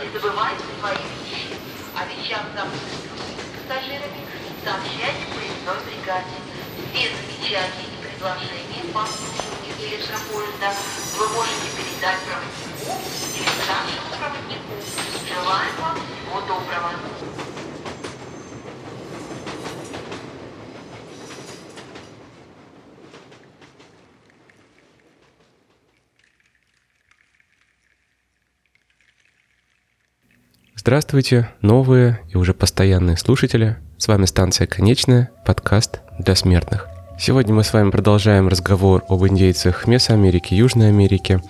Не забывайте свои вещи. О вещах запутанных пассажирами сообщайте поездной бригаде. Без замечаний и предложений по обслуживанию электропоезда вы можете передать проводнику или старшему проводнику. Желаем вам всего доброго. Здравствуйте, новые и уже постоянные слушатели. С вами станция «Конечная», подкаст для смертных. Сегодня мы с вами продолжаем разговор об индейцах Месоамерики, Южной Америки,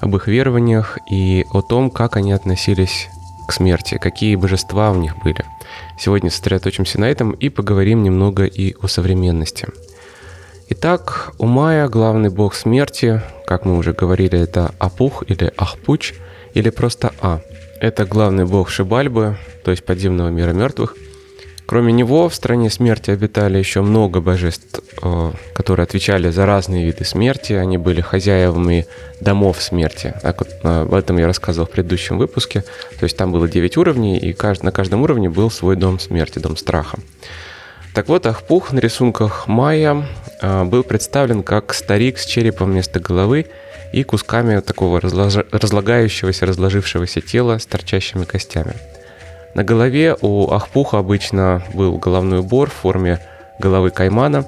об их верованиях и о том, как они относились к смерти, какие божества у них были. Сегодня сосредоточимся на этом и поговорим немного и о современности. Итак, у Майя главный бог смерти, как мы уже говорили, это Апух или Ахпуч, или просто А – это главный бог Шибальбы, то есть подземного мира мертвых. Кроме него в стране смерти обитали еще много божеств, э, которые отвечали за разные виды смерти. Они были хозяевами домов смерти. Об этом я рассказывал в предыдущем выпуске. То есть там было 9 уровней, и на каждом уровне был свой дом смерти, дом страха. Так вот, Ахпух на рисунках Майя э, был представлен как старик с черепом вместо головы – и кусками такого разлагающегося, разложившегося тела с торчащими костями. На голове у Ахпуха обычно был головной убор в форме головы каймана,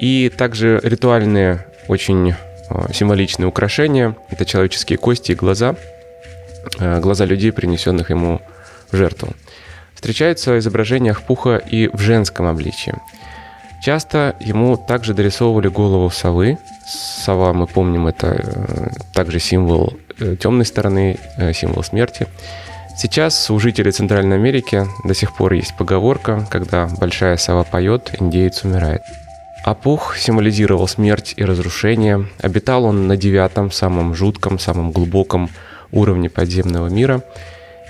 и также ритуальные, очень а, символичные украшения – это человеческие кости и глаза, а, глаза людей, принесенных ему в жертву. Встречаются изображения Ахпуха и в женском обличии. Часто ему также дорисовывали голову совы, Сова, мы помним, это э, также символ э, темной стороны, э, символ смерти. Сейчас у жителей Центральной Америки до сих пор есть поговорка, когда большая сова поет, индеец умирает. Апух символизировал смерть и разрушение. Обитал он на девятом, самом жутком, самом глубоком уровне подземного мира.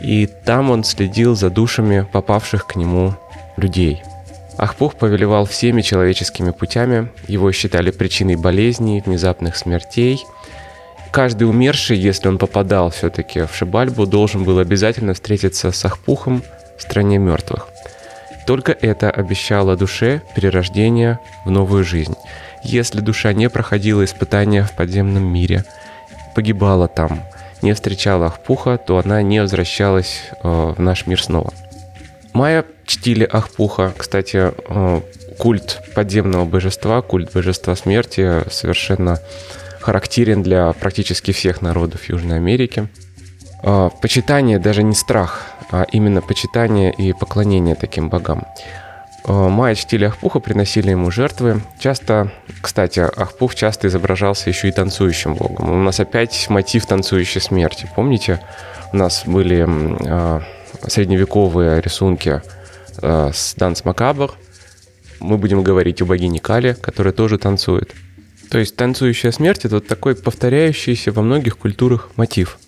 И там он следил за душами попавших к нему людей – Ахпух повелевал всеми человеческими путями, его считали причиной болезней, внезапных смертей. Каждый умерший, если он попадал все-таки в Шибальбу, должен был обязательно встретиться с Ахпухом в стране мертвых. Только это обещало душе перерождение в новую жизнь. Если душа не проходила испытания в подземном мире, погибала там, не встречала Ахпуха, то она не возвращалась э, в наш мир снова. Майя чтили Ахпуха. Кстати, э, культ подземного божества, культ божества смерти совершенно характерен для практически всех народов Южной Америки. Э, почитание даже не страх, а именно почитание и поклонение таким богам. Э, майя чтили Ахпуха, приносили ему жертвы. Часто, кстати, Ахпух часто изображался еще и танцующим богом. У нас опять мотив танцующей смерти. Помните, у нас были средневековые рисунки э, с Данс Макабр. Мы будем говорить о богине Кале, которая тоже танцует. То есть танцующая смерть – это вот такой повторяющийся во многих культурах мотив.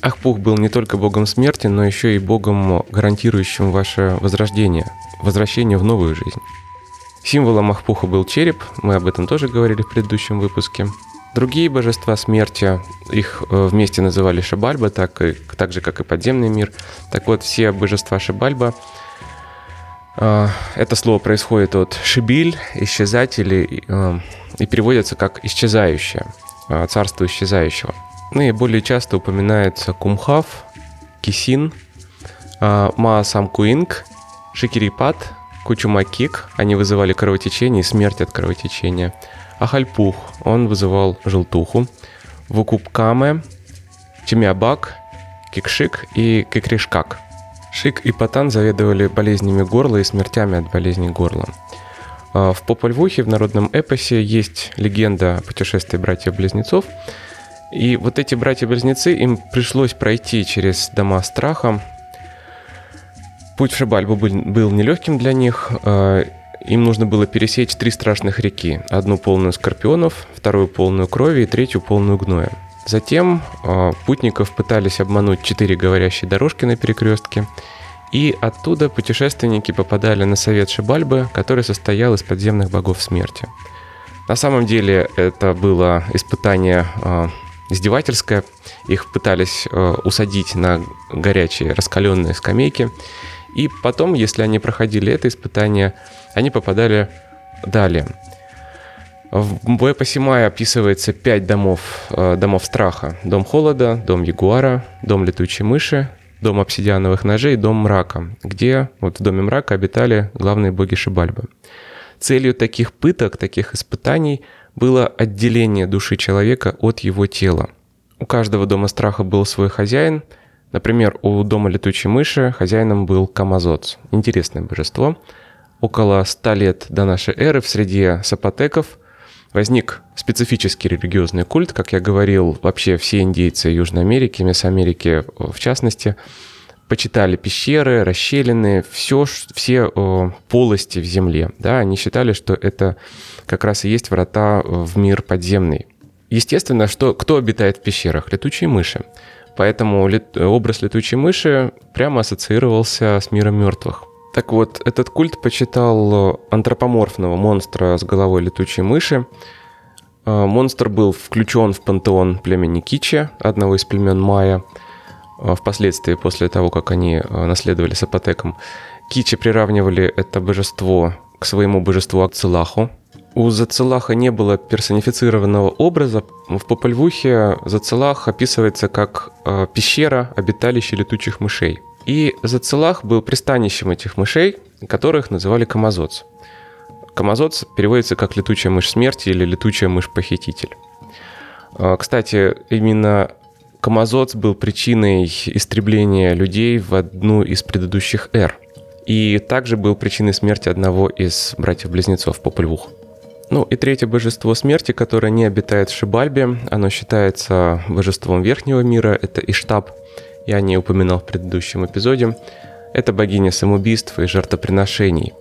Ахпух был не только богом смерти, но еще и богом, гарантирующим ваше возрождение, возвращение в новую жизнь. Символом Ахпуха был череп, мы об этом тоже говорили в предыдущем выпуске. Другие божества смерти, их э, вместе называли Шабальба, так, и, так же, как и подземный мир. Так вот, все божества Шабальба, э, это слово происходит от шибиль, исчезать, или, э, и переводится как исчезающее, царство исчезающего. Наиболее часто упоминается Кумхав, Кисин, Маасамкуинг, Шикирипат, Кучумакик. Они вызывали кровотечение и смерть от кровотечения – Ахальпух, он вызывал желтуху. Вукупкаме, Чемиабак, Кикшик и Кикришкак. Шик и Патан заведовали болезнями горла и смертями от болезней горла. А, в Попольвухе, в народном эпосе, есть легенда о путешествии братьев-близнецов. И вот эти братья-близнецы, им пришлось пройти через дома страха. Путь в Шибальбу был, был нелегким для них. Им нужно было пересечь три страшных реки. Одну полную скорпионов, вторую полную крови и третью полную гноя. Затем э, путников пытались обмануть четыре говорящие дорожки на перекрестке, и оттуда путешественники попадали на совет Шибальбы, который состоял из подземных богов смерти. На самом деле это было испытание э, издевательское. Их пытались э, усадить на горячие раскаленные скамейки. И потом, если они проходили это испытание, они попадали далее. В Боепасимае описывается пять домов, э, домов страха. Дом холода, дом ягуара, дом летучей мыши, дом обсидиановых ножей, дом мрака, где вот в доме мрака обитали главные боги Шибальбы. Целью таких пыток, таких испытаний было отделение души человека от его тела. У каждого дома страха был свой хозяин. Например, у дома летучей мыши хозяином был Камазоц, интересное божество. Около ста лет до нашей эры в среде сапотеков возник специфический религиозный культ, как я говорил, вообще все индейцы Южной Америки, Месоамерики в частности – почитали пещеры, расщелины, все, все полости в земле. Да, они считали, что это как раз и есть врата в мир подземный. Естественно, что кто обитает в пещерах? Летучие мыши. Поэтому лет, образ летучей мыши прямо ассоциировался с миром мертвых. Так вот, этот культ почитал антропоморфного монстра с головой летучей мыши. А, монстр был включен в пантеон племени Кичи, одного из племен Майя. А, впоследствии, после того, как они наследовали Сапотеком, Кичи приравнивали это божество к своему божеству Ацелаху. У Зацелаха не было персонифицированного образа. В Попольвухе Зацелах описывается как пещера, обиталище летучих мышей. И Зацелах был пристанищем этих мышей, которых называли Камазоц. Камазоц переводится как летучая мышь смерти или летучая мышь-похититель. Кстати, именно Камазоц был причиной истребления людей в одну из предыдущих эр. И также был причиной смерти одного из братьев-близнецов Попельвух. Ну и третье божество смерти, которое не обитает в Шибальбе, оно считается божеством верхнего мира, это Иштаб, я не упоминал в предыдущем эпизоде. Это богиня самоубийств и жертвоприношений.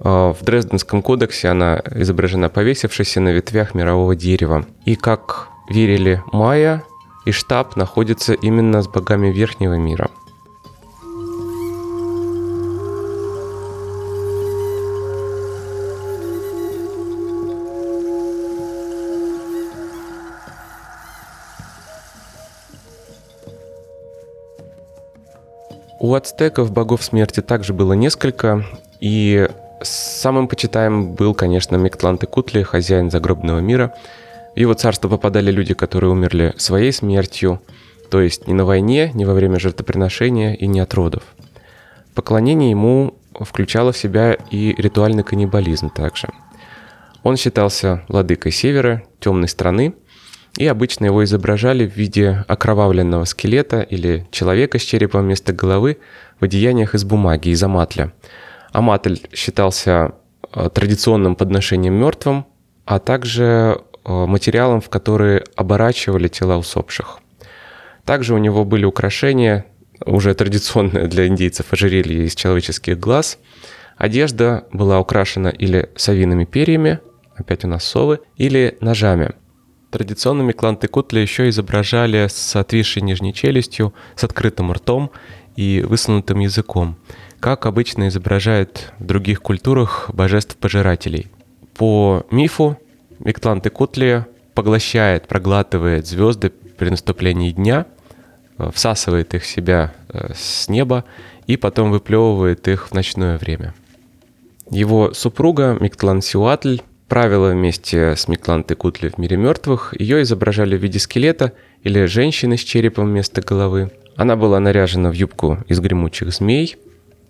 А, в Дрезденском кодексе она изображена повесившейся на ветвях мирового дерева. И как верили майя, и штаб находится именно с богами Верхнего мира. У ацтеков богов смерти также было несколько, и самым почитаемым был, конечно, Миктлант хозяин загробного мира – в его царство попадали люди, которые умерли своей смертью, то есть не на войне, не во время жертвоприношения и не от родов. Поклонение ему включало в себя и ритуальный каннибализм также. Он считался владыкой севера, темной страны, и обычно его изображали в виде окровавленного скелета или человека с черепом вместо головы в одеяниях из бумаги, из аматля. Аматль считался э, традиционным подношением мертвым, а также Э, материалом, в которые оборачивали тела усопших. Также у него были украшения, уже традиционные для индейцев ожерелье из человеческих глаз. Одежда была украшена или совиными перьями, опять у нас совы, или ножами. Традиционными кланты Кутли еще изображали с отвисшей нижней челюстью, с открытым ртом и высунутым языком, как обычно изображают в других культурах божеств-пожирателей. По мифу Миктлан Текутли поглощает, проглатывает звезды при наступлении дня, э, всасывает их себя э, с неба и потом выплевывает их в ночное время. Его супруга Миктлан Сиуатль правила вместе с Миктлан Текутли в мире мертвых. Ее изображали в виде скелета или женщины с черепом вместо головы. Она была наряжена в юбку из гремучих змей.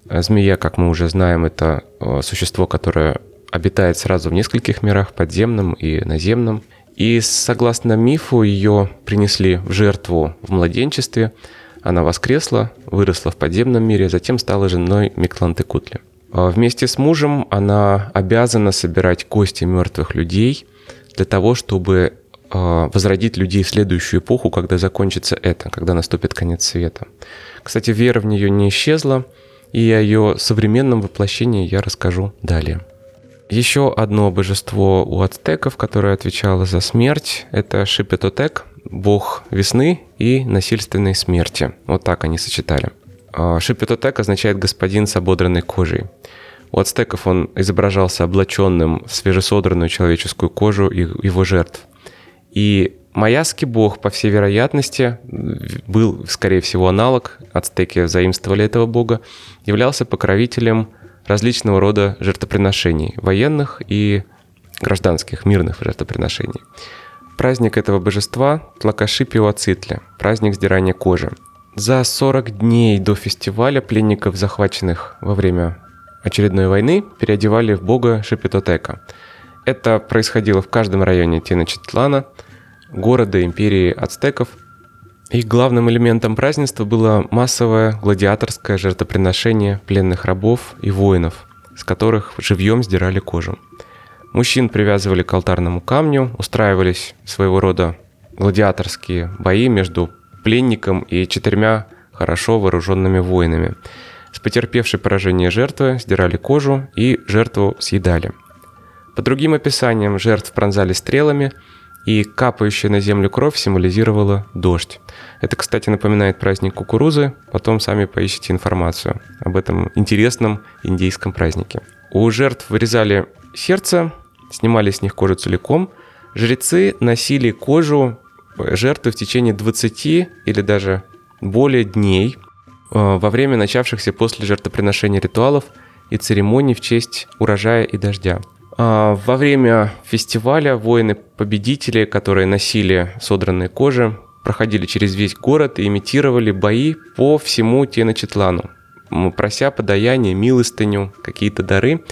Змея, как мы уже знаем, это э, существо, которое обитает сразу в нескольких мирах, подземном и наземном. И согласно мифу, ее принесли в жертву в младенчестве. Она воскресла, выросла в подземном мире, затем стала женой Миклантекутли. А вместе с мужем она обязана собирать кости мертвых людей для того, чтобы а, возродить людей в следующую эпоху, когда закончится это, когда наступит конец света. Кстати, вера в нее не исчезла, и о ее современном воплощении я расскажу далее. Еще одно божество у ацтеков, которое отвечало за смерть, это Шипетотек, бог весны и насильственной смерти. Вот так они сочетали. А, Шипетотек означает «господин с ободранной кожей». У ацтеков он изображался облаченным в свежесодранную человеческую кожу его жертв. И Майяский бог, по всей вероятности, был, скорее всего, аналог, ацтеки заимствовали этого бога, являлся покровителем различного рода жертвоприношений, военных и гражданских, мирных жертвоприношений. Праздник этого божества – Тлакаши Пиуацитля, праздник сдирания кожи. За 40 дней до фестиваля пленников, захваченных во время очередной войны, переодевали в бога Шипитотека. Это происходило в каждом районе Теночетлана, города империи ацтеков. И главным элементом празднества было массовое гладиаторское жертвоприношение пленных рабов и воинов, с которых живьем сдирали кожу. Мужчин привязывали к алтарному камню, устраивались своего рода гладиаторские бои между пленником и четырьмя хорошо вооруженными воинами. С потерпевшей поражение жертвы сдирали кожу и жертву съедали. По другим описаниям жертв пронзали стрелами, и капающая на землю кровь символизировала дождь. Это, кстати, напоминает праздник кукурузы, потом сами поищите информацию об этом интересном индейском празднике. У жертв вырезали сердце, снимали с них кожу целиком. Жрецы носили кожу жертвы в течение 20 или даже более дней э, во время начавшихся после жертвоприношения ритуалов и церемоний в честь урожая и дождя. А во время фестиваля воины-победители, которые носили содранные кожи, проходили через весь город и имитировали бои по всему Теночетлану, прося подаяние, милостыню, какие-то дары.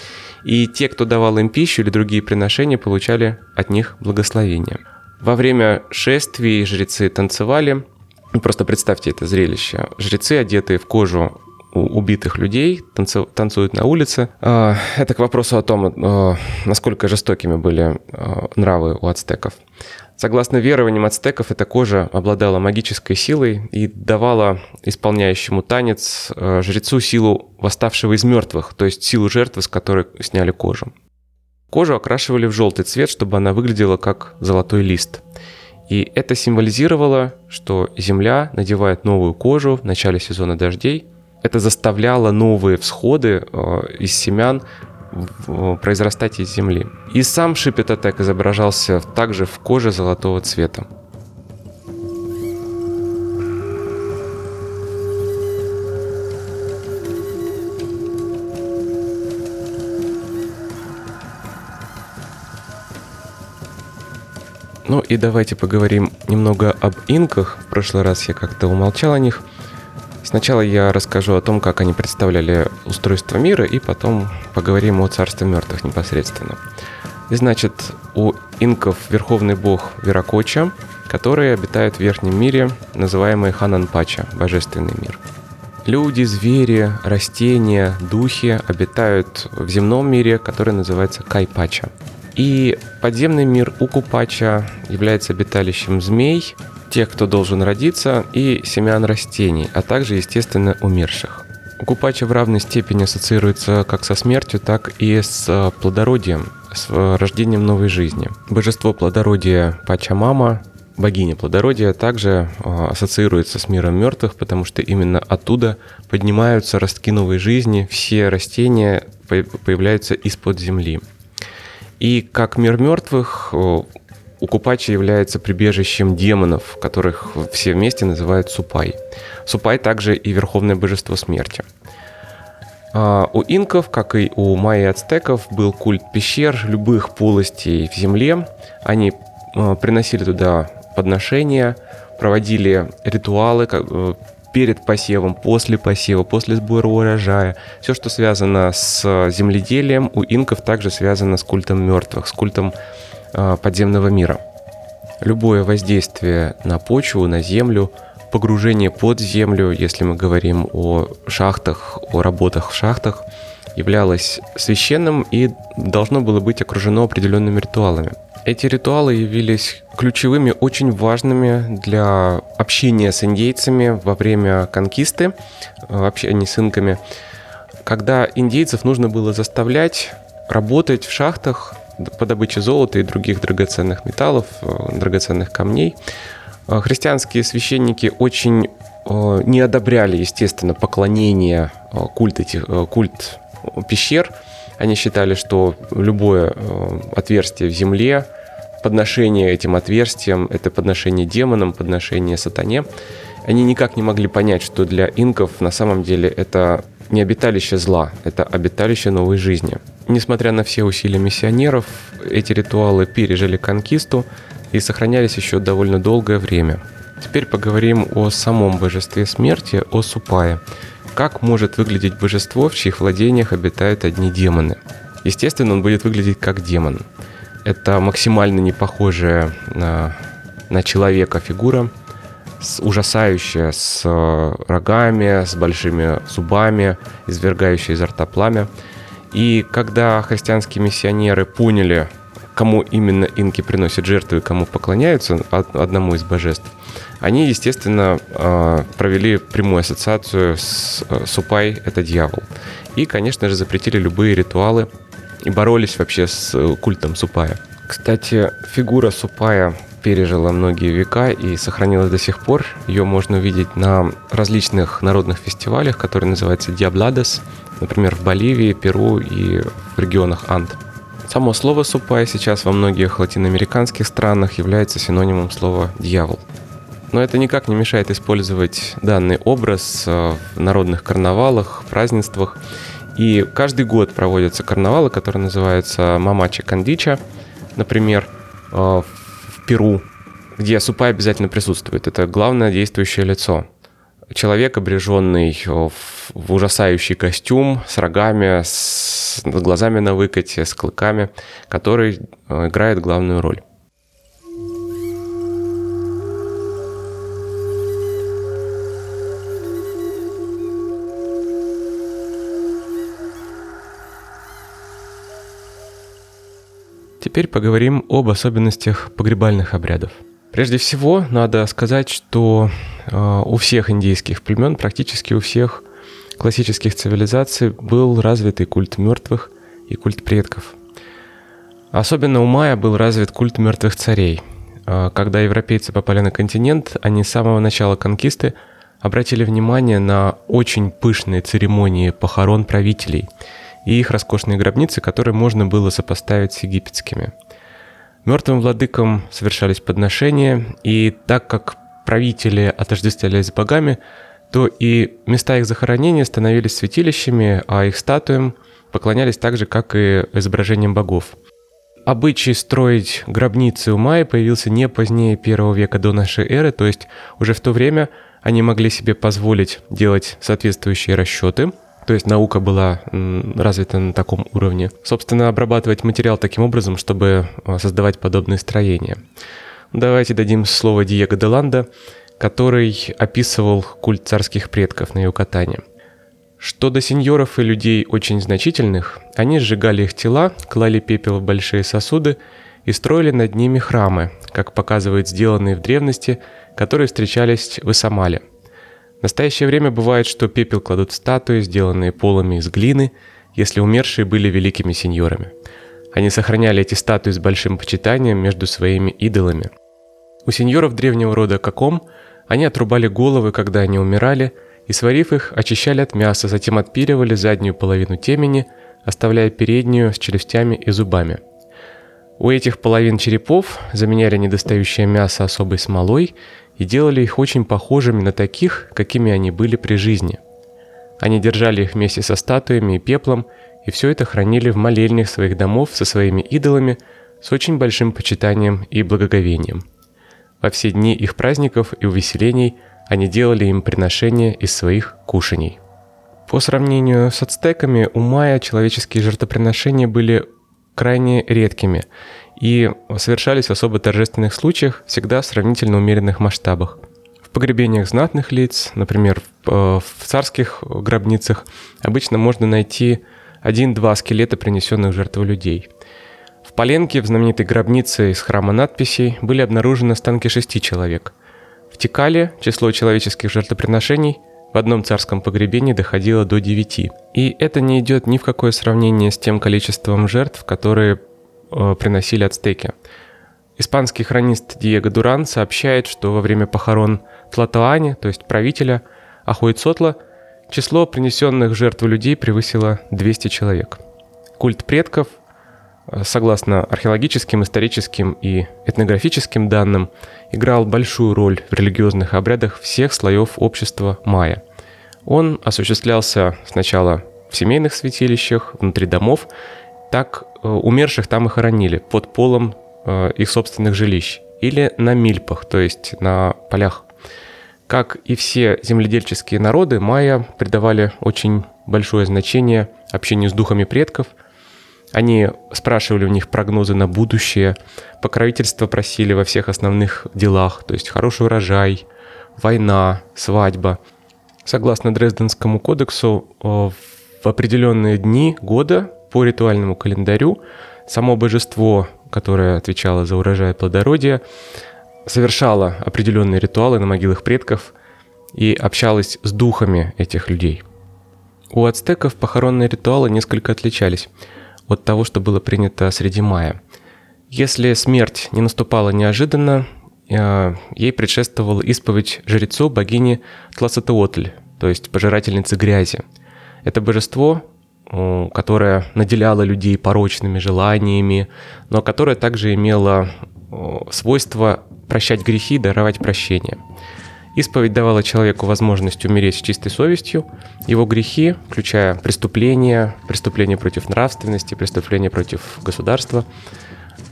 И те, кто давал им пищу или другие приношения, получали от них благословение. Во время шествий жрецы танцевали. Ну, просто представьте это зрелище. Жрецы, одетые в кожу убитых людей, танцуют на улице. А, это к вопросу о том, а, насколько жестокими были а, нравы у ацтеков. Согласно верованиям ацтеков, эта кожа обладала магической силой и давала исполняющему танец жрецу силу восставшего из мертвых, то есть силу жертвы, с которой сняли кожу. Кожу окрашивали в желтый цвет, чтобы она выглядела как золотой лист. И это символизировало, что Земля надевает новую кожу в начале сезона дождей. Это заставляло новые всходы э, из семян произрастать из земли. И сам Шипетатек изображался также в коже золотого цвета. Ну и давайте поговорим немного об инках. В прошлый раз я как-то умолчал о них. Сначала я расскажу о том, как они представляли устройство мира, и потом поговорим о царстве мертвых непосредственно. И значит, у инков верховный бог Веракоча, который обитает в верхнем мире, называемый Хананпача, божественный мир. Люди, звери, растения, духи обитают в земном мире, который называется Кайпача. И подземный мир Укупача является обиталищем змей, тех, кто должен родиться, и семян растений, а также, естественно, умерших. Укупача в равной степени ассоциируется как со смертью, так и с э, плодородием, с э, рождением новой жизни. Божество плодородия Пачамама, богиня плодородия, также э, ассоциируется с миром мертвых, потому что именно оттуда поднимаются ростки новой жизни, все растения появляются из-под земли. И как мир мертвых, Укупачи является прибежищем демонов, которых все вместе называют Супай. Супай также и верховное божество смерти. А у инков, как и у майя и ацтеков, был культ пещер любых полостей в земле. Они а, приносили туда подношения, проводили ритуалы, э, перед посевом, после посева, после сбора урожая. Все, что связано с земледелием, у инков также связано с культом мертвых, с культом э, подземного мира. Любое воздействие на почву, на землю, погружение под землю, если мы говорим о шахтах, о работах в шахтах, являлось священным и должно было быть окружено определенными ритуалами. Эти ритуалы явились ключевыми, очень важными для общения с индейцами во время конкисты, э, общения с инками, когда индейцев нужно было заставлять работать в шахтах по добыче золота и других драгоценных металлов, э, драгоценных камней. Э, христианские священники очень не одобряли, естественно, поклонение, культ, этих, культ пещер – они считали, что любое э, отверстие в земле подношение этим отверстиям, это подношение демонам, подношение сатане, они никак не могли понять, что для инков на самом деле это не обиталище зла, это обиталище новой жизни. Несмотря на все усилия миссионеров, эти ритуалы пережили конкисту и сохранялись еще довольно долгое время. Теперь поговорим о самом божестве смерти, о Супае. Как может выглядеть божество, в чьих владениях обитают одни демоны? Естественно, он будет выглядеть как демон. Это максимально не похожая на, на человека фигура, с, ужасающая, с э, рогами, с большими зубами, извергающая изо рта пламя. И когда христианские миссионеры поняли, кому именно инки приносят жертвы и кому поклоняются, одному из божеств, они, естественно, э, провели прямую ассоциацию с э, Супай – это дьявол. И, конечно же, запретили любые ритуалы и боролись вообще с культом Супая. Кстати, фигура Супая пережила многие века и сохранилась до сих пор. Ее можно увидеть на различных народных фестивалях, которые называются Диабладес, например, в Боливии, Перу и в регионах Анд. Само слово «супай» сейчас во многих латиноамериканских странах является синонимом слова «дьявол». Но это никак не мешает использовать данный образ э, в народных карнавалах, празднествах. И каждый год проводятся карнавалы, которые называются «Мамача Кандича», например, э, в Перу, где Супай обязательно присутствует. Это главное действующее лицо. Человек, обреженный в, в ужасающий костюм, с рогами, с глазами на выкате, с клыками, который э, играет главную роль. Теперь поговорим об особенностях погребальных обрядов. Прежде всего, надо сказать, что э, у всех индейских племен, практически у всех классических цивилизаций был развитый культ мертвых и культ предков. Особенно у майя был развит культ мертвых царей. Э, когда европейцы попали на континент, они с самого начала конкисты обратили внимание на очень пышные церемонии похорон правителей – и их роскошные гробницы, которые можно было сопоставить с египетскими. Мертвым владыкам совершались подношения, и так как правители отождествлялись с богами, то и места их захоронения становились святилищами, а их статуям поклонялись так же, как и изображениям богов. Обычай строить гробницы у майя появился не позднее первого века до нашей эры, то есть уже в то время они могли себе позволить делать соответствующие расчеты – то есть наука была развита на таком уровне. Собственно, обрабатывать материал таким образом, чтобы а, создавать подобные строения. Давайте дадим слово Диего де Ланда, который описывал культ царских предков на Юкатане. Что до сеньоров и людей очень значительных, они сжигали их тела, клали пепел в большие сосуды и строили над ними храмы, как показывают сделанные в древности, которые встречались в Исамале – в настоящее время бывает, что пепел кладут в статуи, сделанные полами из глины, если умершие были великими сеньорами. Они сохраняли эти статуи с большим почитанием между своими идолами. У сеньоров древнего рода Каком они отрубали головы, когда они умирали, и, сварив их, очищали от мяса, затем отпиливали заднюю половину темени, оставляя переднюю с челюстями и зубами. У этих половин черепов заменяли недостающее мясо особой смолой – и делали их очень похожими на таких, какими они были при жизни. Они держали их вместе со статуями и пеплом, и все это хранили в молельнях своих домов со своими идолами с очень большим почитанием и благоговением. Во все дни их праздников и увеселений они делали им приношения из своих кушаний. По сравнению с ацтеками, у майя человеческие жертвоприношения были крайне редкими – и совершались в особо торжественных случаях, всегда в сравнительно умеренных масштабах. В погребениях знатных лиц, например, в э, царских гробницах, обычно можно найти один-два скелета, принесенных в жертву людей. В Поленке, в знаменитой гробнице из храма надписей, были обнаружены останки шести человек. В Тикале число человеческих жертвоприношений в одном царском погребении доходило до девяти. И это не идет ни в какое сравнение с тем количеством жертв, которые приносили ацтеки. Испанский хронист Диего Дуран сообщает, что во время похорон Тлатоани, то есть правителя Ахуицотла, число принесенных жертв людей превысило 200 человек. Культ предков согласно археологическим, историческим и этнографическим данным, играл большую роль в религиозных обрядах всех слоев общества майя. Он осуществлялся сначала в семейных святилищах, внутри домов, так э, умерших там и хоронили, под полом э, их собственных жилищ, или на мильпах, то есть на полях. Как и все земледельческие народы, майя придавали очень большое значение общению с духами предков – они спрашивали у них прогнозы на будущее, покровительство просили во всех основных делах, то есть хороший урожай, война, свадьба. Согласно Дрезденскому кодексу, э, в определенные дни года по ритуальному календарю само божество, которое отвечало за урожай и плодородие, совершало определенные ритуалы на могилах предков и общалось с духами этих людей. У ацтеков похоронные ритуалы несколько отличались – от того, что было принято среди мая. Если смерть не наступала неожиданно, э, ей предшествовала исповедь жрецу богини Тласатеотль, то есть пожирательницы грязи. Это божество, которое наделяло людей порочными желаниями, но которое также имело свойство прощать грехи и даровать прощение – Исповедь давала человеку возможность умереть с чистой совестью. Его грехи, включая преступления, преступления против нравственности, преступления против государства,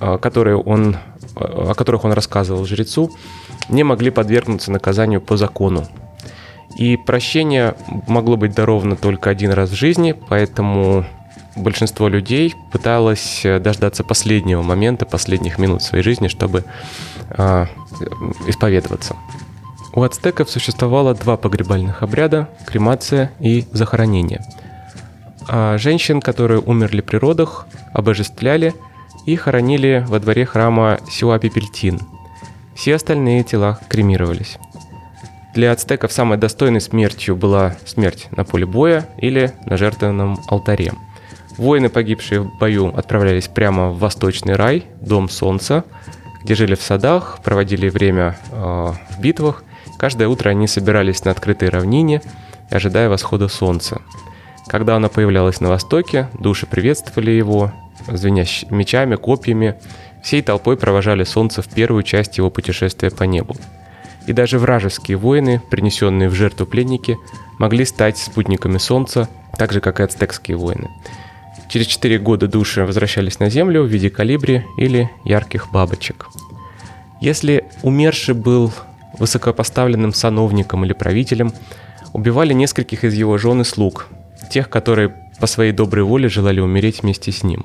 которые он, о которых он рассказывал жрецу, не могли подвергнуться наказанию по закону. И прощение могло быть даровано только один раз в жизни, поэтому большинство людей пыталось э, дождаться последнего момента, последних минут своей жизни, чтобы э, исповедоваться. У ацтеков существовало два погребальных обряда – кремация и захоронение. А женщин, которые умерли при родах, обожествляли и хоронили во дворе храма Сиуапипельтин. Все остальные тела кремировались. Для ацтеков самой достойной смертью была смерть на поле боя или на жертвенном алтаре. Воины, погибшие в бою, отправлялись прямо в Восточный рай, Дом Солнца, где жили в садах, проводили время э, в битвах Каждое утро они собирались на открытой равнине, ожидая восхода солнца. Когда оно появлялось на востоке, души приветствовали его, звеня мечами, копьями, всей толпой провожали солнце в первую часть его путешествия по небу. И даже вражеские воины, принесенные в жертву пленники, могли стать спутниками солнца, так же, как и ацтекские воины. Через четыре года души возвращались на землю в виде калибри или ярких бабочек. Если умерший был высокопоставленным сановником или правителем, убивали нескольких из его жен и слуг, тех, которые по своей доброй воле желали умереть вместе с ним.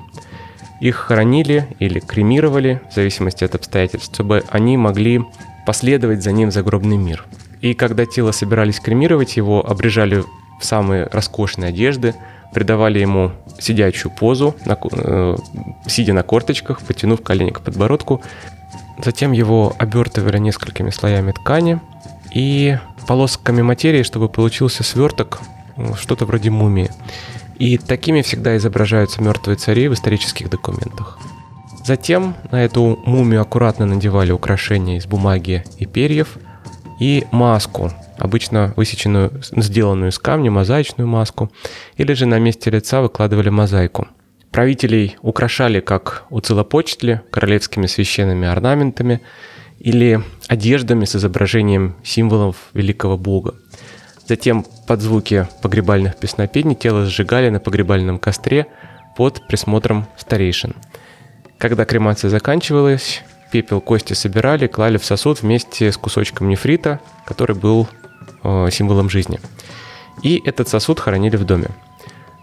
Их хоронили или кремировали, в зависимости от обстоятельств, чтобы они могли последовать за ним загробный мир. И когда тело собирались кремировать, его обрежали в самые роскошные одежды, придавали ему сидячую позу, на, э, сидя на корточках, потянув колени к подбородку, Затем его обертывали несколькими слоями ткани и полосками материи, чтобы получился сверток, что-то вроде мумии. И такими всегда изображаются мертвые цари в исторических документах. Затем на эту мумию аккуратно надевали украшения из бумаги и перьев и маску, обычно высеченную, сделанную из камня, мозаичную маску, или же на месте лица выкладывали мозаику – Правителей украшали, как у Целопочтли, королевскими священными орнаментами или одеждами с изображением символов великого бога. Затем под звуки погребальных песнопений тело сжигали на погребальном костре под присмотром старейшин. Когда кремация заканчивалась, пепел кости собирали, клали в сосуд вместе с кусочком нефрита, который был э, символом жизни. И этот сосуд хоронили в доме.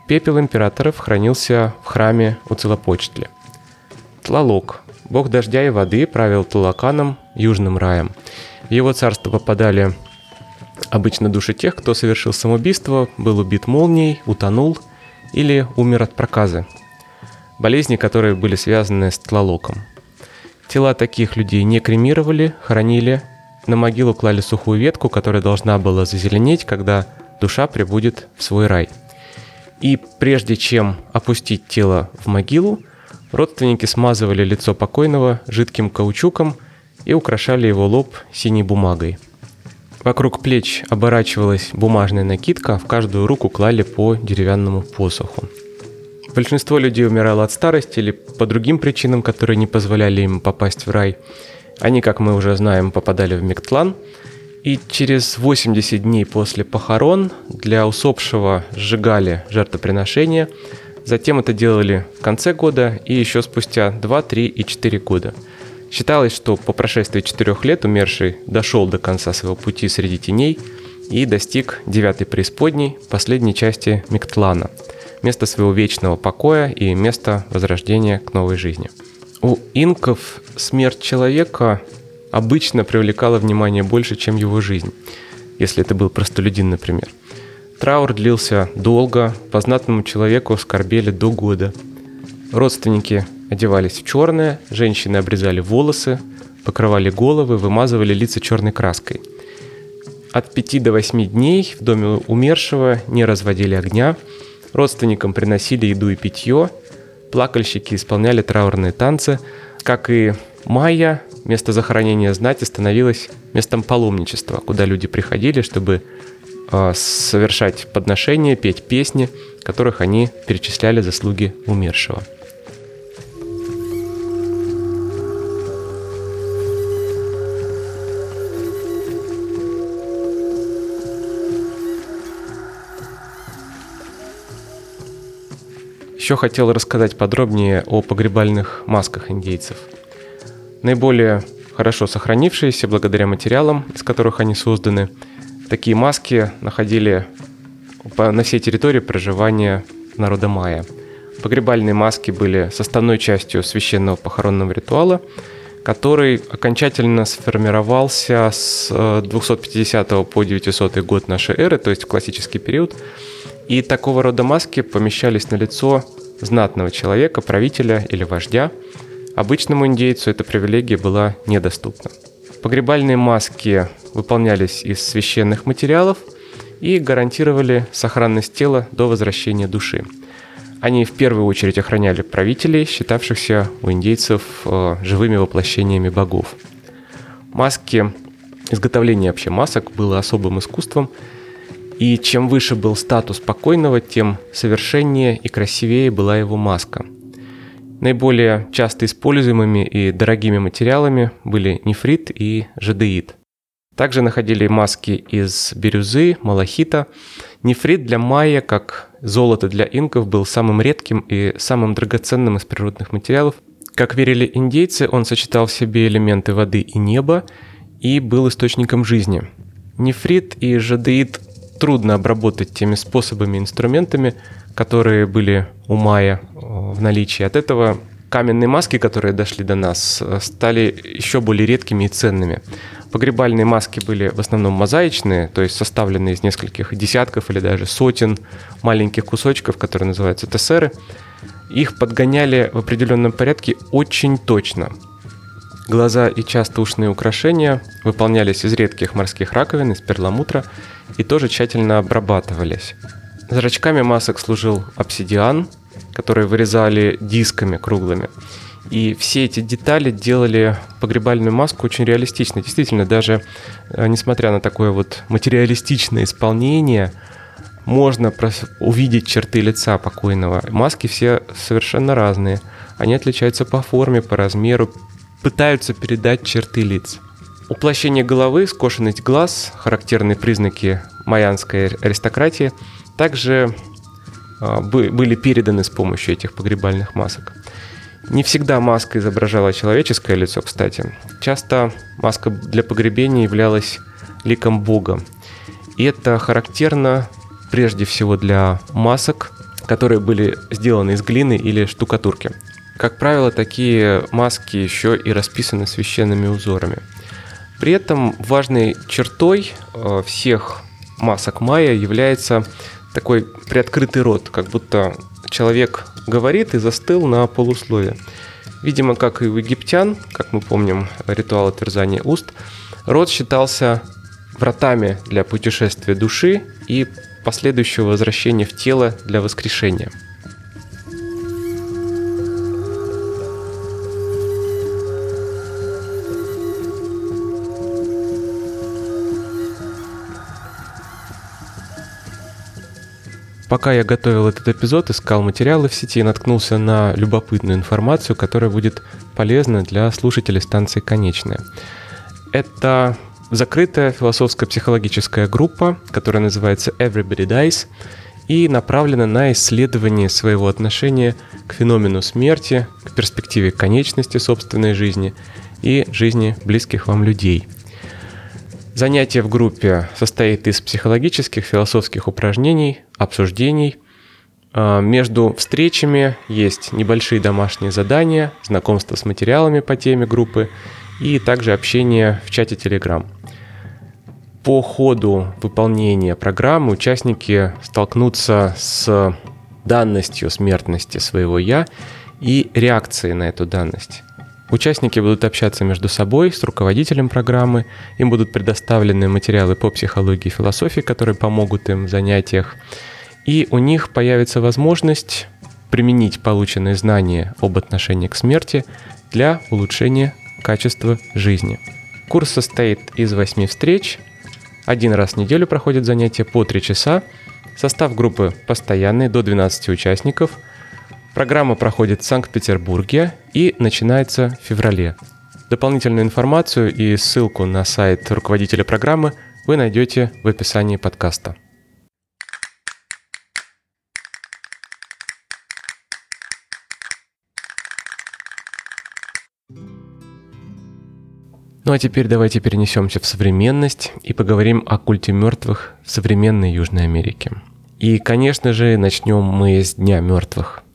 Пепел императоров хранился в храме у Целопочтли. Тлалок, бог дождя и воды, правил Тлалаканом, южным раем. В его царство попадали обычно души тех, кто совершил самоубийство, был убит молнией, утонул или умер от проказы. Болезни, которые были связаны с Тлалоком. Тела таких людей не кремировали, хоронили, на могилу клали сухую ветку, которая должна была зазеленеть, когда душа прибудет в свой рай – и прежде чем опустить тело в могилу, родственники смазывали лицо покойного жидким каучуком и украшали его лоб синей бумагой. Вокруг плеч оборачивалась бумажная накидка, а в каждую руку клали по деревянному посоху. Большинство людей умирало от старости или по другим причинам, которые не позволяли им попасть в рай. Они, как мы уже знаем, попадали в Мектлан. И через 80 дней после похорон для усопшего сжигали жертвоприношения. Затем это делали в конце года и еще спустя 2, 3 и 4 года. Считалось, что по прошествии четырех лет умерший дошел до конца своего пути среди теней и достиг девятой преисподней, последней части Миктлана – место своего вечного покоя и место возрождения к новой жизни. У инков смерть человека обычно привлекала внимание больше, чем его жизнь, если это был простолюдин, например. Траур длился долго, по знатному человеку скорбели до года. Родственники одевались в черное, женщины обрезали волосы, покрывали головы, вымазывали лица черной краской. От пяти до восьми дней в доме умершего не разводили огня – Родственникам приносили еду и питье, плакальщики исполняли траурные танцы. Как и майя, место захоронения знати становилось местом паломничества, куда люди приходили, чтобы э, совершать подношения, петь песни, которых они перечисляли заслуги умершего. Еще хотел рассказать подробнее о погребальных масках индейцев. Наиболее хорошо сохранившиеся благодаря материалам, из которых они созданы, такие маски находили на всей территории проживания народа майя. Погребальные маски были составной частью священного похоронного ритуала, который окончательно сформировался с 250 э, по 900 год нашей эры, то есть в классический период, и такого рода маски помещались на лицо знатного человека, правителя или вождя. Обычному индейцу эта привилегия была недоступна. Погребальные маски выполнялись из священных материалов и гарантировали сохранность тела до возвращения души. Они в первую очередь охраняли правителей, считавшихся у индейцев э, живыми воплощениями богов. Маски, изготовление вообще масок было особым искусством – и чем выше был статус покойного, тем совершеннее и красивее была его маска. Наиболее часто используемыми и дорогими материалами были нефрит и жадеид. Также находили маски из бирюзы, малахита. Нефрит для майя, как золото для инков, был самым редким и самым драгоценным из природных материалов. Как верили индейцы, он сочетал в себе элементы воды и неба и был источником жизни. Нефрит и жадеид трудно обработать теми способами, инструментами, которые были у Майя э, в наличии. От этого каменные маски, которые дошли до нас, э, стали еще более редкими и ценными. Погребальные маски были в основном мозаичные, то есть составленные из нескольких десятков или даже сотен маленьких кусочков, которые называются тессеры. Их подгоняли в определенном порядке очень точно. Глаза и часто ушные украшения выполнялись из редких морских раковин, из перламутра и тоже тщательно обрабатывались. Зрачками масок служил обсидиан, который вырезали дисками круглыми. И все эти детали делали погребальную маску очень реалистичной. Действительно, даже э, несмотря на такое вот материалистичное исполнение, можно увидеть черты лица покойного. Маски все совершенно разные. Они отличаются по форме, по размеру, пытаются передать черты лиц. Уплощение головы, скошенность глаз, характерные признаки майянской аристократии, также а, были переданы с помощью этих погребальных масок. Не всегда маска изображала человеческое лицо, кстати. Часто маска для погребения являлась ликом Бога. И это характерно прежде всего для масок, которые были сделаны из глины или штукатурки. Как правило, такие маски еще и расписаны священными узорами. При этом важной чертой э, всех масок майя является такой приоткрытый рот, как будто человек говорит и застыл на полуслове. Видимо, как и у египтян, как мы помним ритуал отверзания уст, рот считался вратами для путешествия души и последующего возвращения в тело для воскрешения – Пока я готовил этот эпизод, искал материалы в сети и наткнулся на любопытную информацию, которая будет полезна для слушателей станции «Конечная». Это закрытая философско-психологическая группа, которая называется Everybody Dies и направлена на исследование своего отношения к феномену смерти, к перспективе конечности собственной жизни и жизни близких вам людей – Занятие в группе состоит из психологических, философских упражнений, обсуждений. А, между встречами есть небольшие домашние задания, знакомство с материалами по теме группы и также общение в чате Telegram. По ходу выполнения программы участники столкнутся с данностью смертности своего «я» и реакцией на эту данность. Участники будут общаться между собой с руководителем программы, им будут предоставлены материалы по психологии и философии, которые помогут им в занятиях, и у них появится возможность применить полученные знания об отношении к смерти для улучшения качества жизни. Курс состоит из восьми встреч. Один раз в неделю проходят занятия по три часа. Состав группы постоянный, до 12 участников – Программа проходит в Санкт-Петербурге и начинается в феврале. Дополнительную информацию и ссылку на сайт руководителя программы вы найдете в описании подкаста. Ну а теперь давайте перенесемся в современность и поговорим о культе мертвых в современной Южной Америке. И, конечно же, начнем мы с Дня мертвых –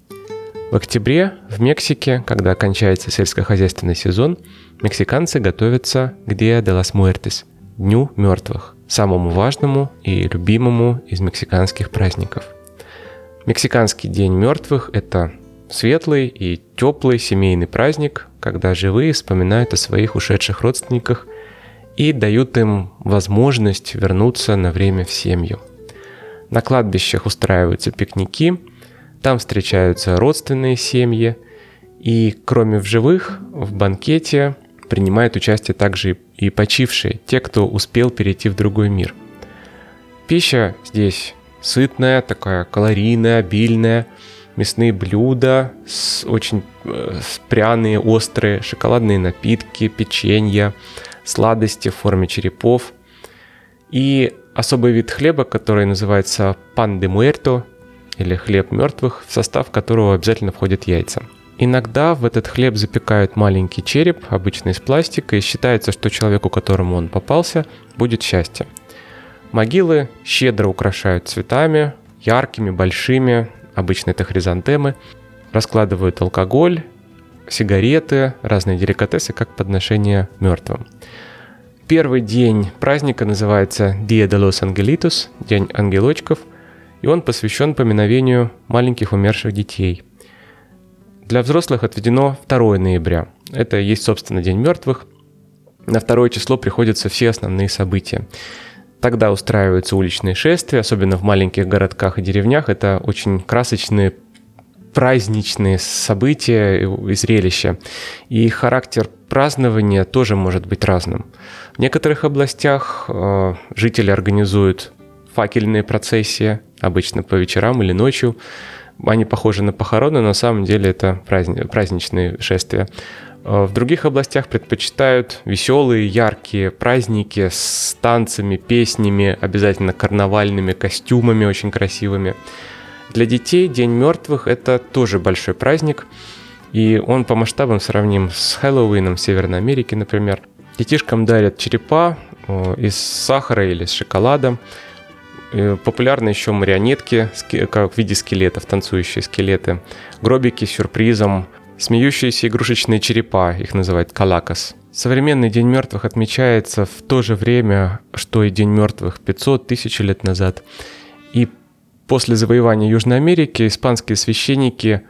в октябре в Мексике, когда кончается сельскохозяйственный сезон, мексиканцы готовятся к Dia de las Muertes – Дню мертвых, самому важному и любимому из мексиканских праздников. Мексиканский День мертвых – это светлый и теплый семейный праздник, когда живые вспоминают о своих ушедших родственниках и дают им возможность вернуться на время в семью. На кладбищах устраиваются пикники – там встречаются родственные семьи, и кроме в живых, в банкете принимают участие также и почившие, те, кто успел перейти в другой мир. Пища здесь сытная, такая калорийная, обильная, мясные блюда, с очень э, пряные, острые, шоколадные напитки, печенья, сладости в форме черепов. И особый вид хлеба, который называется пан де муэрто, или хлеб мертвых, в состав которого обязательно входят яйца. Иногда в этот хлеб запекают маленький череп, обычно из пластика, и считается, что человеку, которому он попался, будет счастье. Могилы щедро украшают цветами, яркими, большими, обычно это хризантемы, раскладывают алкоголь, сигареты, разные деликатесы как подношение мертвым. Первый день праздника называется Dia de los Angelitos, День ангелочков – и он посвящен поминовению маленьких умерших детей. Для взрослых отведено 2 ноября. Это есть, собственно, День мертвых. На второе число приходятся все основные события. Тогда устраиваются уличные шествия, особенно в маленьких городках и деревнях. Это очень красочные праздничные события и зрелища. И характер празднования тоже может быть разным. В некоторых областях э, жители организуют факельные процессии, обычно по вечерам или ночью. Они похожи на похороны, но на самом деле это праздни- праздничные шествия. Э, в других областях предпочитают веселые, яркие праздники с танцами, песнями, обязательно карнавальными костюмами очень красивыми. Для детей День мертвых – это тоже большой праздник, и он по масштабам сравним с Хэллоуином в Северной Америке, например. Детишкам дарят черепа э, из сахара или с шоколадом, популярны еще марионетки как в виде скелетов, танцующие скелеты, гробики с сюрпризом, смеющиеся игрушечные черепа, их называют калакас. Современный День мертвых отмечается в то же время, что и День мертвых 500 тысяч лет назад. И после завоевания Южной Америки испанские священники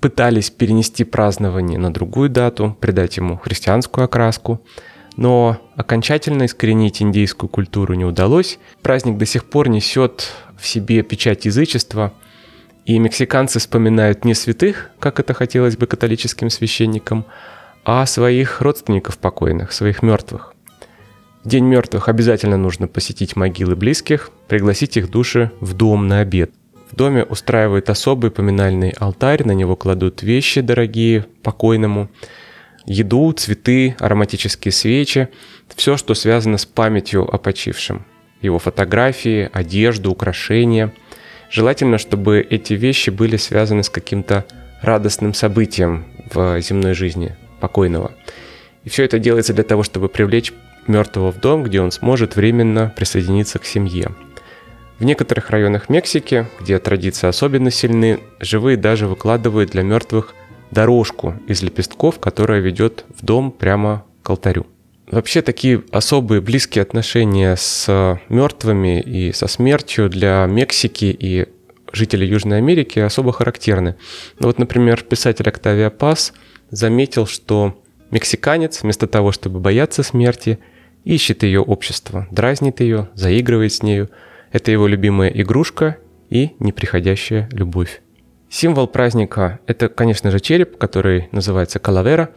пытались перенести празднование на другую дату, придать ему христианскую окраску – но окончательно искоренить индейскую культуру не удалось. Праздник до сих пор несет в себе печать язычества, и мексиканцы вспоминают не святых, как это хотелось бы католическим священникам, а своих родственников покойных, своих мертвых. В День мертвых обязательно нужно посетить могилы близких, пригласить их души в дом на обед. В доме устраивают особый поминальный алтарь, на него кладут вещи дорогие покойному, еду, цветы, ароматические свечи, все, что связано с памятью о почившем. Его фотографии, одежду, украшения. Желательно, чтобы эти вещи были связаны с каким-то радостным событием в земной жизни покойного. И все это делается для того, чтобы привлечь мертвого в дом, где он сможет временно присоединиться к семье. В некоторых районах Мексики, где традиции особенно сильны, живые даже выкладывают для мертвых дорожку из лепестков, которая ведет в дом прямо к алтарю. Вообще такие особые близкие отношения с мертвыми и со смертью для Мексики и жителей Южной Америки особо характерны. Ну вот, например, писатель Октавия Пас заметил, что мексиканец вместо того, чтобы бояться смерти, ищет ее общество, дразнит ее, заигрывает с нею. Это его любимая игрушка и неприходящая любовь. Символ праздника – это, конечно же, череп, который называется калавера,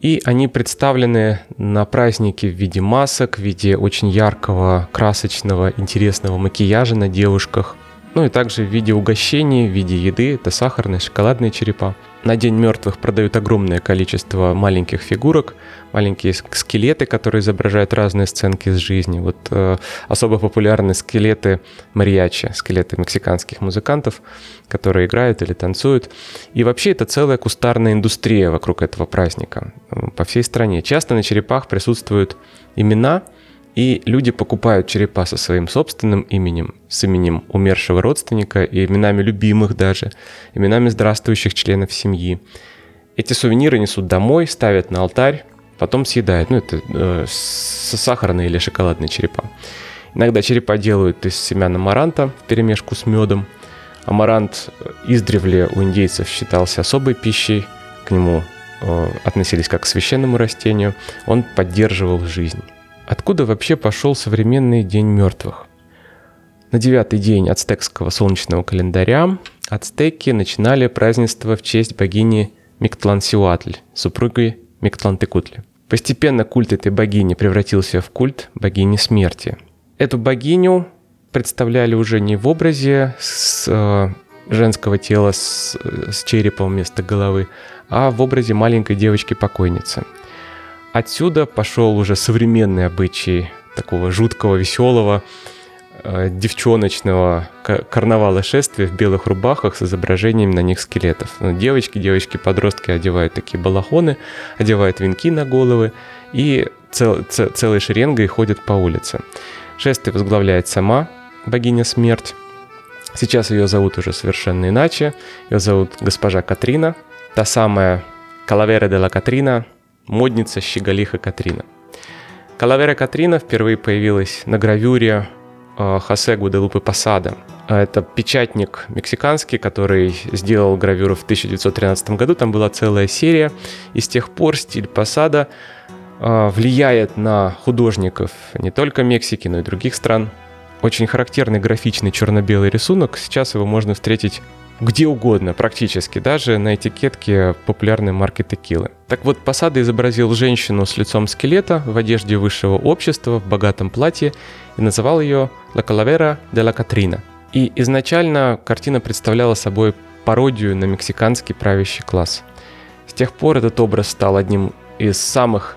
и они представлены на празднике в виде масок, в виде очень яркого, красочного, интересного макияжа на девушках – ну и также в виде угощений, в виде еды, это сахарные, шоколадные черепа. На День мертвых продают огромное количество маленьких фигурок, маленькие скелеты, которые изображают разные сценки из жизни. Вот э, особо популярны скелеты мариачи, скелеты мексиканских музыкантов, которые играют или танцуют. И вообще это целая кустарная индустрия вокруг этого праздника по всей стране. Часто на черепах присутствуют имена – и люди покупают черепа со своим собственным именем, с именем умершего родственника и именами любимых даже, именами здравствующих членов семьи. Эти сувениры несут домой, ставят на алтарь, потом съедают. Ну, это э, сахарные или шоколадные черепа. Иногда черепа делают из семян амаранта в перемешку с медом. Амарант э, издревле у индейцев считался особой пищей, к нему э, относились как к священному растению. Он поддерживал жизнь. Откуда вообще пошел современный День мертвых? На девятый день ацтекского солнечного календаря ацтеки начинали празднество в честь богини Миктлансиуатль, супруги Миктлантекутли. Постепенно культ этой богини превратился в культ богини смерти. Эту богиню представляли уже не в образе с, э, женского тела с, с черепом вместо головы, а в образе маленькой девочки-покойницы – Отсюда пошел уже современный обычай такого жуткого, веселого, э, девчоночного карнавала шествия в белых рубахах с изображением на них скелетов. Ну, девочки, девочки-подростки одевают такие балахоны, одевают венки на головы и цел, цел, целой шеренгой ходят по улице. Шествие возглавляет сама богиня смерть. Сейчас ее зовут уже совершенно иначе. Ее зовут госпожа Катрина, та самая Калавера де ла Катрина, модница Щеголиха Катрина. Калавера Катрина впервые появилась на гравюре э, Хосе Гуделупы Посада. Это печатник мексиканский, который сделал гравюру в 1913 году. Там была целая серия. И с тех пор стиль Посада э, влияет на художников не только Мексики, но и других стран. Очень характерный графичный черно-белый рисунок. Сейчас его можно встретить где угодно практически, даже на этикетке популярной марки текилы. Так вот, Посада изобразил женщину с лицом скелета в одежде высшего общества, в богатом платье, и называл ее «La Calavera de la Catrina». И изначально картина представляла собой пародию на мексиканский правящий класс. С тех пор этот образ стал одним из самых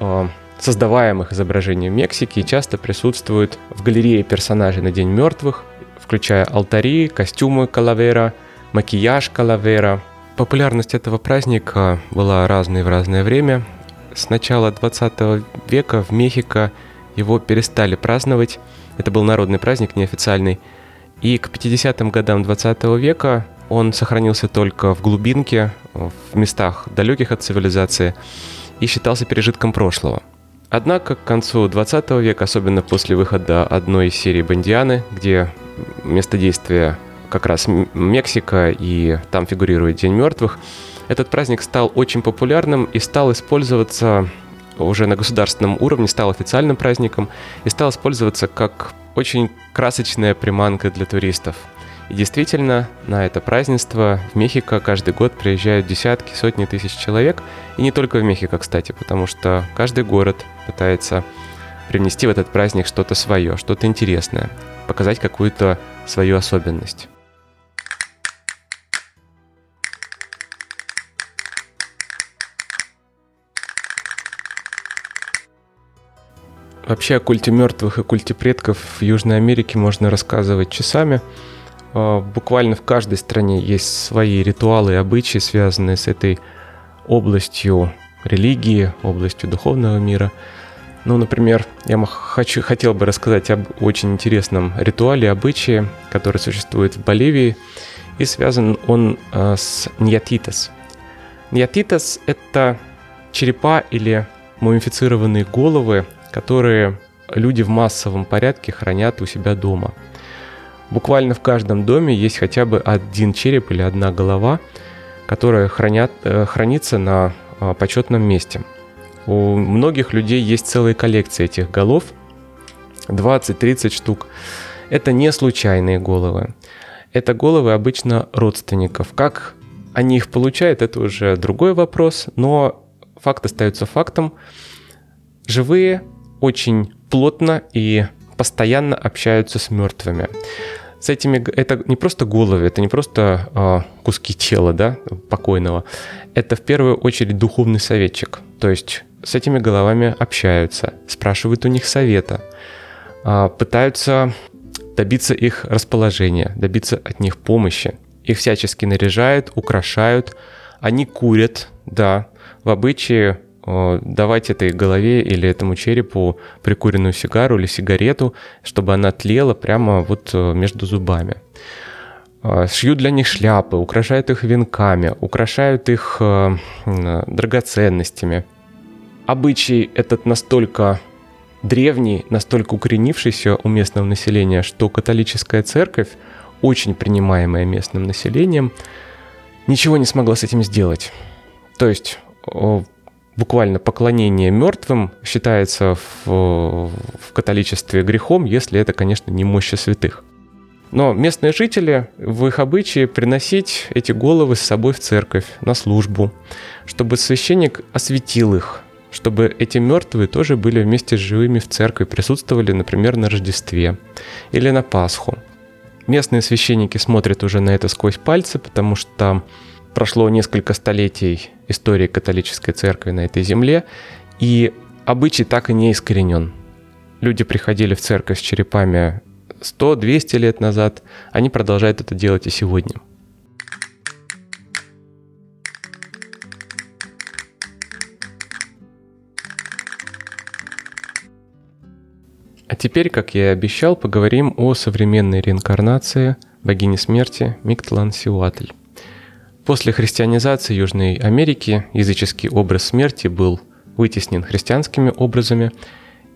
э, создаваемых изображений в Мексике и часто присутствует в галерее персонажей на День мертвых, включая алтари, костюмы калавера, макияж калавера. Популярность этого праздника была разной в разное время. С начала 20 века в Мехико его перестали праздновать. Это был народный праздник, неофициальный. И к 50-м годам 20 века он сохранился только в глубинке, в местах далеких от цивилизации и считался пережитком прошлого. Однако к концу 20 века, особенно после выхода одной из серий «Бондианы», где место действия как раз Мексика, и там фигурирует День мертвых. Этот праздник стал очень популярным и стал использоваться уже на государственном уровне, стал официальным праздником и стал использоваться как очень красочная приманка для туристов. И действительно, на это празднество в Мехико каждый год приезжают десятки, сотни тысяч человек. И не только в Мехико, кстати, потому что каждый город пытается привнести в этот праздник что-то свое, что-то интересное показать какую-то свою особенность. Вообще о культе мертвых и культе предков в Южной Америке можно рассказывать часами. А, буквально в каждой стране есть свои ритуалы и обычаи, связанные с этой областью религии, областью духовного мира – ну, например, я хочу, хотел бы рассказать об очень интересном ритуале, обычае, который существует в Боливии, и связан он э, с ньятитас. Ньятитас — это черепа или мумифицированные головы, которые люди в массовом порядке хранят у себя дома. Буквально в каждом доме есть хотя бы один череп или одна голова, которая хранят, э, хранится на э, почетном месте – у многих людей есть целые коллекции этих голов, 20-30 штук. Это не случайные головы. Это головы обычно родственников. Как они их получают, это уже другой вопрос, но факт остается фактом. Живые очень плотно и постоянно общаются с мертвыми. С этими это не просто головы, это не просто э, куски тела, да, покойного. Это в первую очередь духовный советчик. То есть с этими головами общаются, спрашивают у них совета, а, пытаются добиться их расположения, добиться от них помощи. Их всячески наряжают, украшают, они курят, да, в обычае давать этой голове или этому черепу прикуренную сигару или сигарету, чтобы она тлела прямо вот э, между зубами. А, шьют для них шляпы, украшают их венками, украшают их э, драгоценностями – обычай этот настолько древний, настолько укоренившийся у местного населения, что католическая церковь, очень принимаемая местным населением, ничего не смогла с этим сделать. То есть буквально поклонение мертвым считается в, в католичестве грехом, если это, конечно, не мощи святых. Но местные жители в их обычае приносить эти головы с собой в церковь на службу, чтобы священник осветил их, чтобы эти мертвые тоже были вместе с живыми в церкви, присутствовали, например, на Рождестве или на Пасху. Местные священники смотрят уже на это сквозь пальцы, потому что прошло несколько столетий истории католической церкви на этой земле, и обычай так и не искоренен. Люди приходили в церковь с черепами 100-200 лет назад, они продолжают это делать и сегодня – теперь, как я и обещал, поговорим о современной реинкарнации богини смерти Миктлан-Сиуатль. После христианизации Южной Америки языческий образ смерти был вытеснен христианскими образами,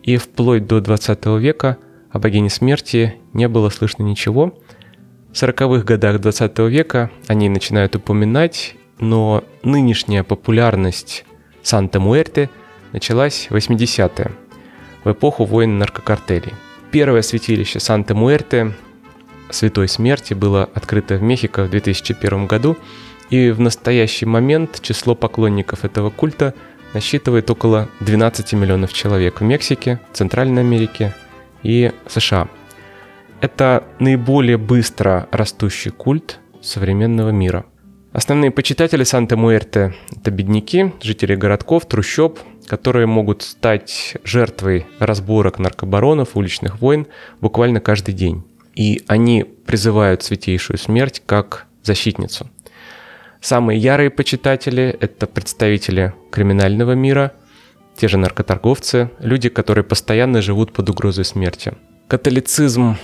и вплоть до 20 века о богине смерти не было слышно ничего. В 40-х годах 20 века они начинают упоминать, но нынешняя популярность Санта-Муэрте началась в 80-е в эпоху войн наркокартелей. Первое святилище Санта-Муэрте Святой Смерти было открыто в Мехико в 2001 году, и в настоящий момент число поклонников этого культа насчитывает около 12 миллионов человек в Мексике, Центральной Америке и США. Это наиболее быстро растущий культ современного мира. Основные почитатели Санта-Муэрте – это бедняки, жители городков, трущоб, которые могут стать жертвой разборок наркобаронов, уличных войн буквально каждый день. И они призывают святейшую смерть как защитницу. Самые ярые почитатели – это представители криминального мира, те же наркоторговцы, люди, которые постоянно живут под угрозой смерти. Католицизм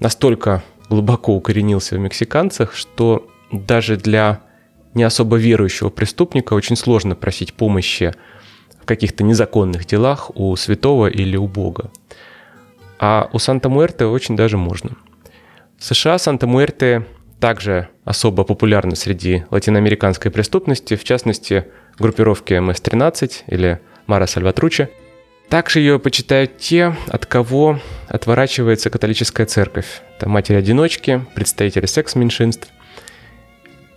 настолько глубоко укоренился в мексиканцах, что даже для не особо верующего преступника очень сложно просить помощи каких-то незаконных делах у святого или у Бога. А у Санта-Муэрте очень даже можно. В США Санта-Муэрте также особо популярна среди латиноамериканской преступности, в частности, группировки МС-13 или Мара Сальватруче. Также ее почитают те, от кого отворачивается католическая церковь. Это матери-одиночки, представители секс-меньшинств.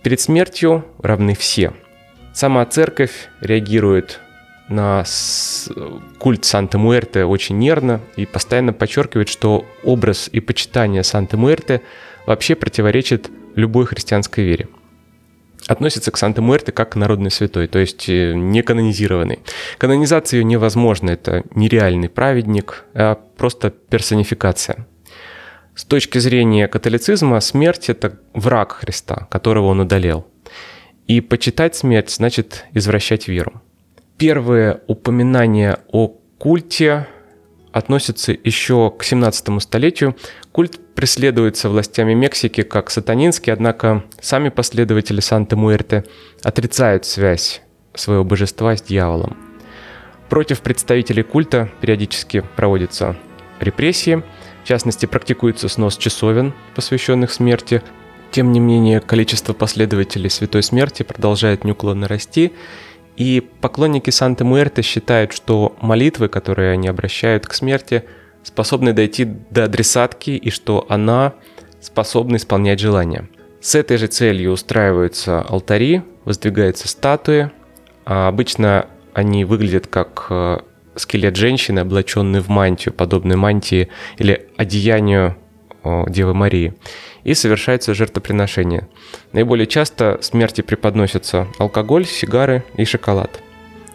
Перед смертью равны все. Сама церковь реагирует на культ Санта-Муэрте очень нервно и постоянно подчеркивает, что образ и почитание Санта-Муэрте вообще противоречит любой христианской вере. относится к Санта-Муэрте как к народной святой, то есть э, не канонизированный. Канонизация ее невозможна, это нереальный праведник, а просто персонификация. С точки зрения католицизма смерть – это враг Христа, которого он удалил. И почитать смерть значит извращать веру. Первые упоминания о культе относятся еще к 17 столетию. Культ преследуется властями Мексики как сатанинский, однако сами последователи Санта-Муэрте отрицают связь своего божества с дьяволом. Против представителей культа периодически проводятся репрессии, в частности, практикуется снос часовен, посвященных смерти. Тем не менее, количество последователей Святой Смерти продолжает неуклонно расти, и поклонники Санта-Муэрте считают, что молитвы, которые они обращают к смерти, способны дойти до адресатки и что она способна исполнять желания. С этой же целью устраиваются алтари, воздвигаются статуи. А обычно они выглядят как э, скелет женщины, облаченный в мантию, подобной мантии или одеянию Девы Марии, и совершается жертвоприношение. Наиболее часто смерти преподносятся алкоголь, сигары и шоколад.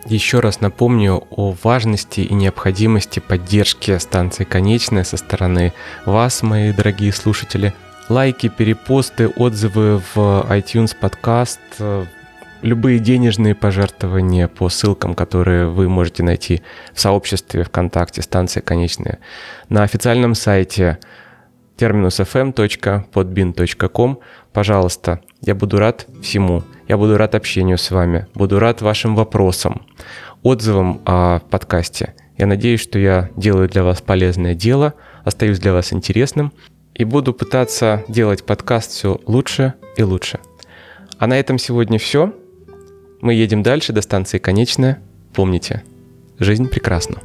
Еще раз напомню о важности и необходимости поддержки станции «Конечная» со стороны вас, мои дорогие слушатели. Лайки, перепосты, отзывы в iTunes подкаст, любые денежные пожертвования по ссылкам, которые вы можете найти в сообществе ВКонтакте «Станция конечная», на официальном сайте terminusfm.podbin.com. Пожалуйста, я буду рад всему. Я буду рад общению с вами, буду рад вашим вопросам, отзывам о подкасте. Я надеюсь, что я делаю для вас полезное дело, остаюсь для вас интересным и буду пытаться делать подкаст все лучше и лучше. А на этом сегодня все. Мы едем дальше до станции Конечная. Помните, жизнь прекрасна.